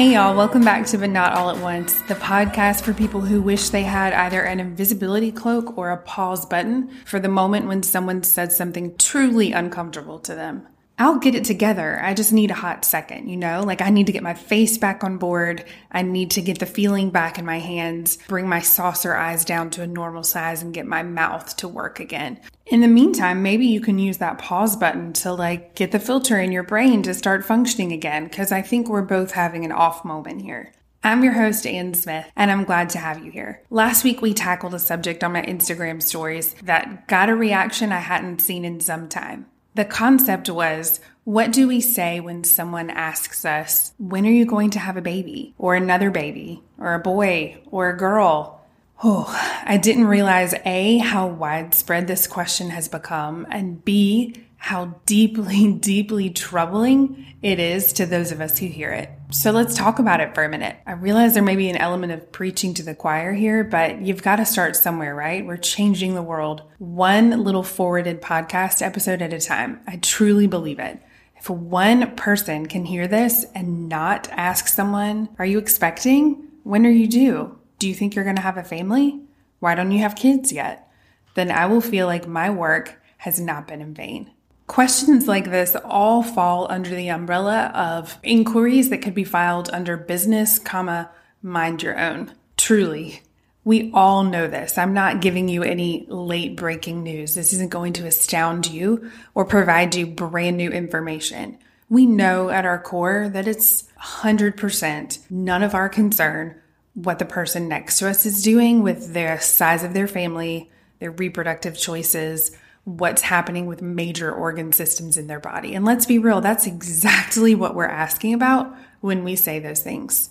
Hey, y'all, welcome back to But Not All at Once, the podcast for people who wish they had either an invisibility cloak or a pause button for the moment when someone said something truly uncomfortable to them. I'll get it together. I just need a hot second, you know? Like I need to get my face back on board. I need to get the feeling back in my hands, bring my saucer eyes down to a normal size and get my mouth to work again. In the meantime, maybe you can use that pause button to like get the filter in your brain to start functioning again because I think we're both having an off moment here. I'm your host, Ann Smith, and I'm glad to have you here. Last week, we tackled a subject on my Instagram stories that got a reaction I hadn't seen in some time. The concept was what do we say when someone asks us, When are you going to have a baby? Or another baby? Or a boy? Or a girl? Oh, I didn't realize A, how widespread this question has become, and B, how deeply, deeply troubling it is to those of us who hear it. So let's talk about it for a minute. I realize there may be an element of preaching to the choir here, but you've got to start somewhere, right? We're changing the world one little forwarded podcast episode at a time. I truly believe it. If one person can hear this and not ask someone, Are you expecting? When are you due? Do you think you're going to have a family? Why don't you have kids yet? Then I will feel like my work has not been in vain. Questions like this all fall under the umbrella of inquiries that could be filed under business, comma, mind your own. Truly. We all know this. I'm not giving you any late breaking news. This isn't going to astound you or provide you brand new information. We know at our core that it's 100% none of our concern what the person next to us is doing with the size of their family, their reproductive choices, what's happening with major organ systems in their body. And let's be real, that's exactly what we're asking about when we say those things.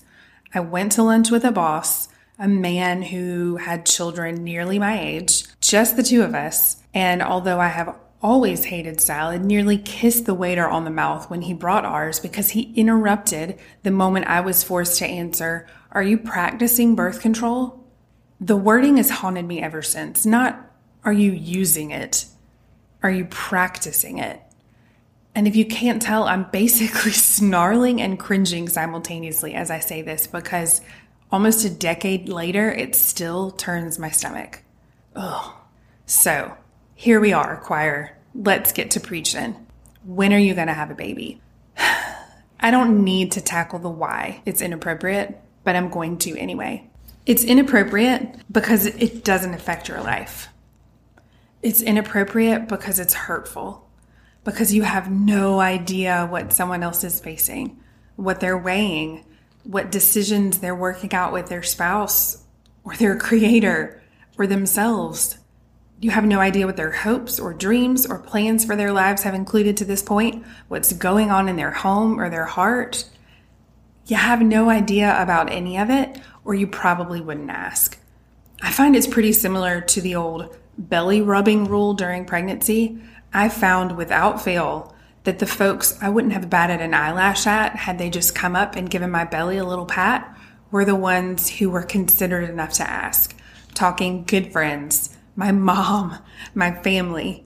I went to lunch with a boss, a man who had children nearly my age, just the two of us. And although I have always hated salad, nearly kissed the waiter on the mouth when he brought ours because he interrupted the moment I was forced to answer, Are you practicing birth control? The wording has haunted me ever since. Not, Are you using it? Are you practicing it? And if you can't tell, I'm basically snarling and cringing simultaneously as I say this because almost a decade later, it still turns my stomach. Ugh. So here we are, choir. Let's get to preaching. When are you going to have a baby? I don't need to tackle the why. It's inappropriate, but I'm going to anyway. It's inappropriate because it doesn't affect your life. It's inappropriate because it's hurtful, because you have no idea what someone else is facing, what they're weighing, what decisions they're working out with their spouse or their creator or themselves. You have no idea what their hopes or dreams or plans for their lives have included to this point, what's going on in their home or their heart. You have no idea about any of it, or you probably wouldn't ask. I find it's pretty similar to the old belly rubbing rule during pregnancy, I found without fail that the folks I wouldn't have batted an eyelash at had they just come up and given my belly a little pat were the ones who were considerate enough to ask, talking good friends, my mom, my family.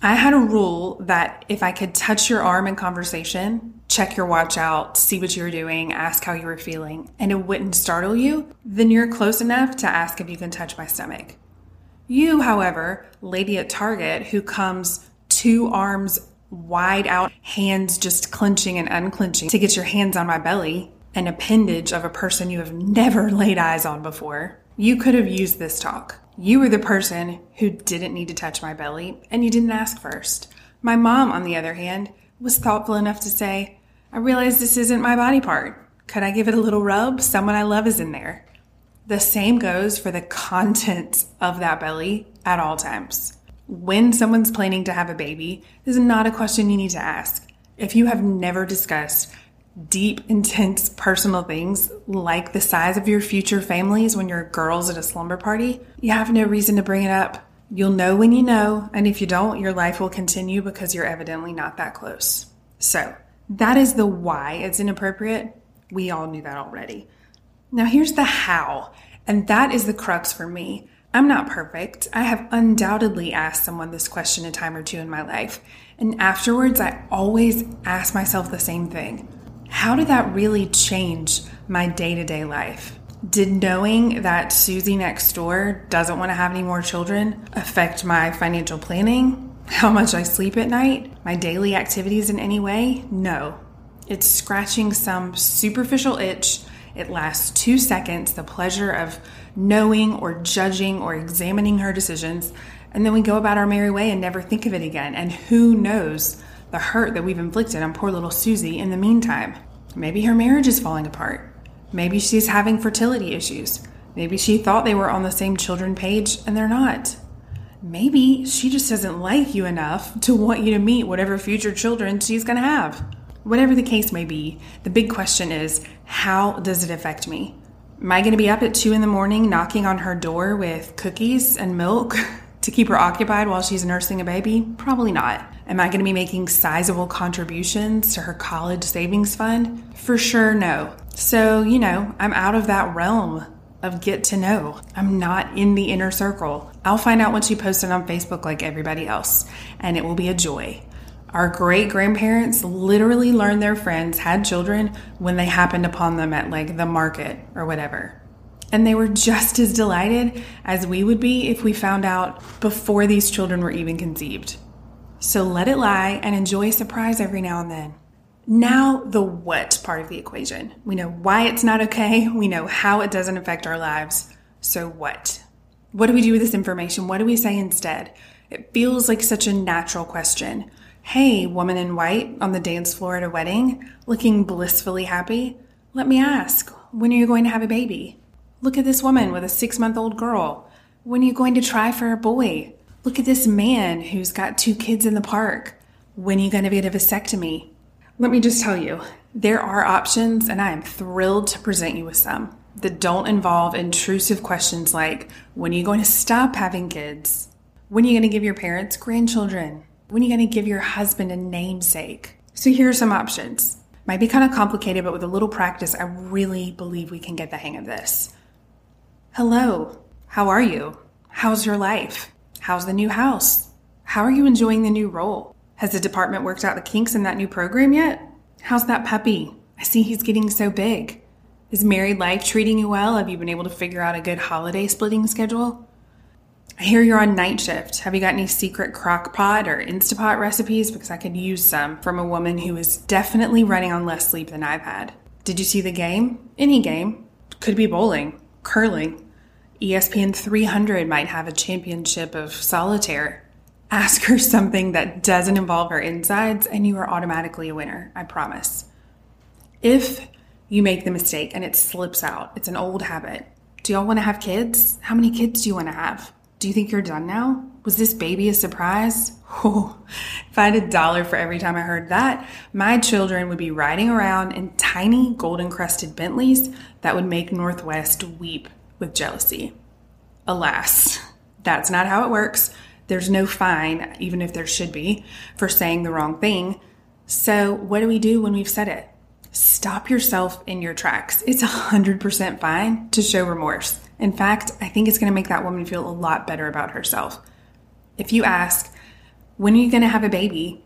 I had a rule that if I could touch your arm in conversation, check your watch out, see what you were doing, ask how you were feeling, and it wouldn't startle you, then you're close enough to ask if you can touch my stomach. You, however, lady at Target who comes two arms wide out, hands just clenching and unclenching to get your hands on my belly, an appendage of a person you have never laid eyes on before. You could have used this talk. You were the person who didn't need to touch my belly, and you didn't ask first. My mom, on the other hand, was thoughtful enough to say, I realize this isn't my body part. Could I give it a little rub? Someone I love is in there. The same goes for the contents of that belly at all times. When someone's planning to have a baby, is not a question you need to ask. If you have never discussed deep, intense personal things like the size of your future families when you're girls at a slumber party, you have no reason to bring it up. You'll know when you know, and if you don't, your life will continue because you're evidently not that close. So, that is the why it's inappropriate. We all knew that already. Now, here's the how, and that is the crux for me. I'm not perfect. I have undoubtedly asked someone this question a time or two in my life. And afterwards, I always ask myself the same thing How did that really change my day to day life? Did knowing that Susie next door doesn't want to have any more children affect my financial planning? How much I sleep at night? My daily activities in any way? No. It's scratching some superficial itch. It lasts two seconds, the pleasure of knowing or judging or examining her decisions, and then we go about our merry way and never think of it again. And who knows the hurt that we've inflicted on poor little Susie in the meantime? Maybe her marriage is falling apart. Maybe she's having fertility issues. Maybe she thought they were on the same children page and they're not. Maybe she just doesn't like you enough to want you to meet whatever future children she's going to have. Whatever the case may be, the big question is how does it affect me? Am I going to be up at two in the morning knocking on her door with cookies and milk to keep her occupied while she's nursing a baby? Probably not. Am I going to be making sizable contributions to her college savings fund? For sure, no. So, you know, I'm out of that realm of get to know. I'm not in the inner circle. I'll find out when she posted on Facebook like everybody else, and it will be a joy. Our great grandparents literally learned their friends had children when they happened upon them at like the market or whatever. And they were just as delighted as we would be if we found out before these children were even conceived. So let it lie and enjoy a surprise every now and then. Now, the what part of the equation. We know why it's not okay. We know how it doesn't affect our lives. So, what? What do we do with this information? What do we say instead? It feels like such a natural question. Hey, woman in white on the dance floor at a wedding, looking blissfully happy. Let me ask, when are you going to have a baby? Look at this woman with a six month old girl. When are you going to try for a boy? Look at this man who's got two kids in the park. When are you going to get a vasectomy? Let me just tell you, there are options, and I am thrilled to present you with some that don't involve intrusive questions like when are you going to stop having kids? When are you going to give your parents grandchildren? When are you going to give your husband a namesake? So here are some options. Might be kind of complicated, but with a little practice, I really believe we can get the hang of this. Hello, how are you? How's your life? How's the new house? How are you enjoying the new role? Has the department worked out the kinks in that new program yet? How's that puppy? I see he's getting so big. Is married life treating you well? Have you been able to figure out a good holiday splitting schedule? I hear you're on night shift. Have you got any secret crock pot or Instapot recipes? Because I could use some from a woman who is definitely running on less sleep than I've had. Did you see the game? Any game. Could be bowling, curling. ESPN 300 might have a championship of solitaire. Ask her something that doesn't involve her insides, and you are automatically a winner. I promise. If you make the mistake and it slips out, it's an old habit. Do y'all want to have kids? How many kids do you want to have? Do you think you're done now? Was this baby a surprise? Oh, if I had a dollar for every time I heard that, my children would be riding around in tiny golden crested Bentleys that would make North West weep with jealousy. Alas, that's not how it works. There's no fine, even if there should be, for saying the wrong thing. So, what do we do when we've said it? Stop yourself in your tracks. It's 100% fine to show remorse. In fact, I think it's going to make that woman feel a lot better about herself. If you ask, when are you going to have a baby?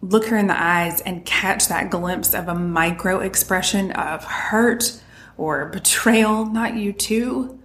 Look her in the eyes and catch that glimpse of a micro expression of hurt or betrayal, not you too,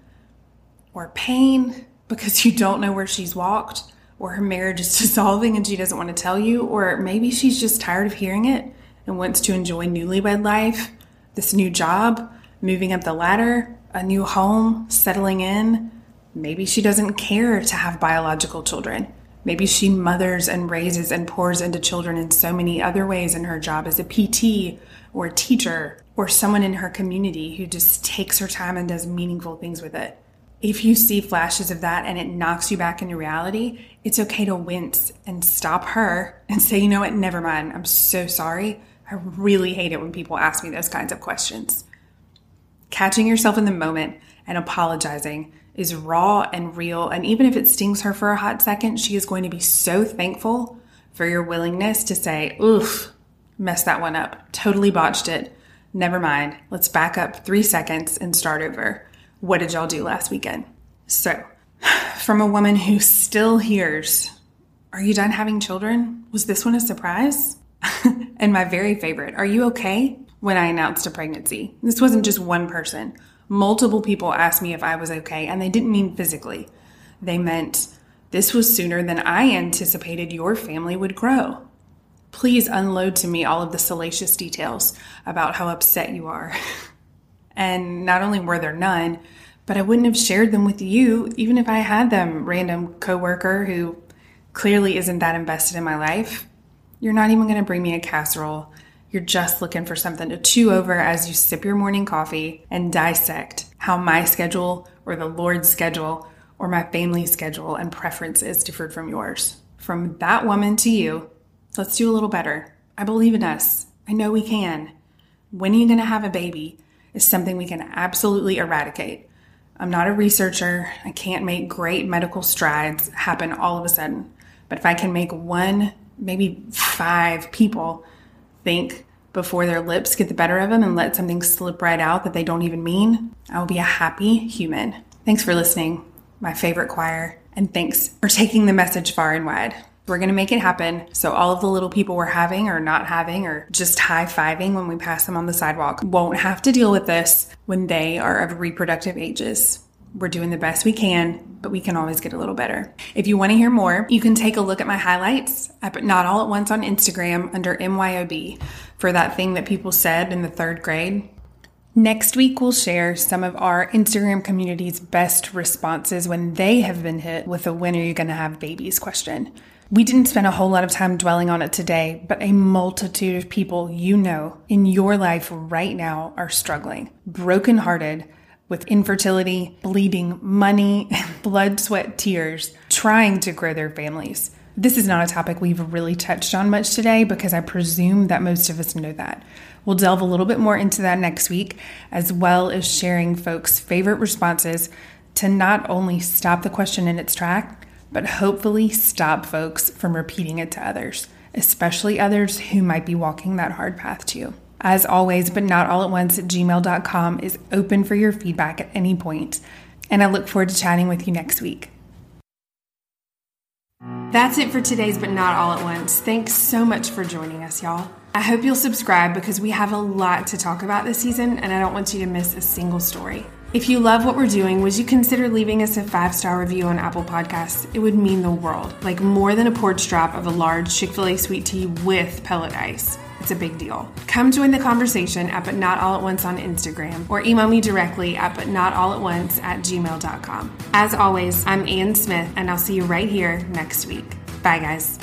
or pain because you don't know where she's walked or her marriage is dissolving and she doesn't want to tell you, or maybe she's just tired of hearing it and wants to enjoy newlywed life, this new job, moving up the ladder, a new home, settling in. Maybe she doesn't care to have biological children. Maybe she mothers and raises and pours into children in so many other ways in her job as a PT or a teacher or someone in her community who just takes her time and does meaningful things with it if you see flashes of that and it knocks you back into reality, it's okay to wince and stop her and say, you know what, never mind. I'm so sorry. I really hate it when people ask me those kinds of questions. Catching yourself in the moment and apologizing is raw and real. And even if it stings her for a hot second, she is going to be so thankful for your willingness to say, oof, messed that one up, totally botched it. Never mind. Let's back up three seconds and start over. What did y'all do last weekend? So, from a woman who still hears, Are you done having children? Was this one a surprise? and my very favorite, Are you okay? when I announced a pregnancy. This wasn't just one person. Multiple people asked me if I was okay, and they didn't mean physically. They meant this was sooner than I anticipated your family would grow. Please unload to me all of the salacious details about how upset you are. and not only were there none, but I wouldn't have shared them with you even if I had them, random coworker who clearly isn't that invested in my life. You're not even going to bring me a casserole. You're just looking for something to chew over as you sip your morning coffee and dissect how my schedule or the Lord's schedule or my family's schedule and preferences differed from yours. From that woman to you, let's do a little better. I believe in us. I know we can. When are you going to have a baby is something we can absolutely eradicate. I'm not a researcher. I can't make great medical strides happen all of a sudden. But if I can make one, maybe five people think before their lips get the better of them and let something slip right out that they don't even mean, I will be a happy human. Thanks for listening, my favorite choir, and thanks for taking the message far and wide. We're going to make it happen. So, all of the little people we're having or not having or just high fiving when we pass them on the sidewalk won't have to deal with this when they are of reproductive ages. We're doing the best we can, but we can always get a little better. If you want to hear more, you can take a look at my highlights at Not All at Once on Instagram under MYOB for that thing that people said in the third grade. Next week, we'll share some of our Instagram community's best responses when they have been hit with a when are you going to have babies question. We didn't spend a whole lot of time dwelling on it today, but a multitude of people you know in your life right now are struggling, brokenhearted with infertility, bleeding money, blood, sweat, tears, trying to grow their families. This is not a topic we've really touched on much today because I presume that most of us know that. We'll delve a little bit more into that next week, as well as sharing folks' favorite responses to not only stop the question in its track, but hopefully stop folks from repeating it to others, especially others who might be walking that hard path too. As always, but not all at once, gmail.com is open for your feedback at any point, and I look forward to chatting with you next week. That's it for today's But Not All at Once. Thanks so much for joining us, y'all. I hope you'll subscribe because we have a lot to talk about this season, and I don't want you to miss a single story. If you love what we're doing, would you consider leaving us a five star review on Apple Podcasts? It would mean the world, like more than a porch drop of a large Chick fil A sweet tea with pellet ice. It's a big deal. Come join the conversation at But Not All at Once on Instagram or email me directly at But Not All at Once at gmail.com. As always, I'm Anne Smith, and I'll see you right here next week. Bye, guys.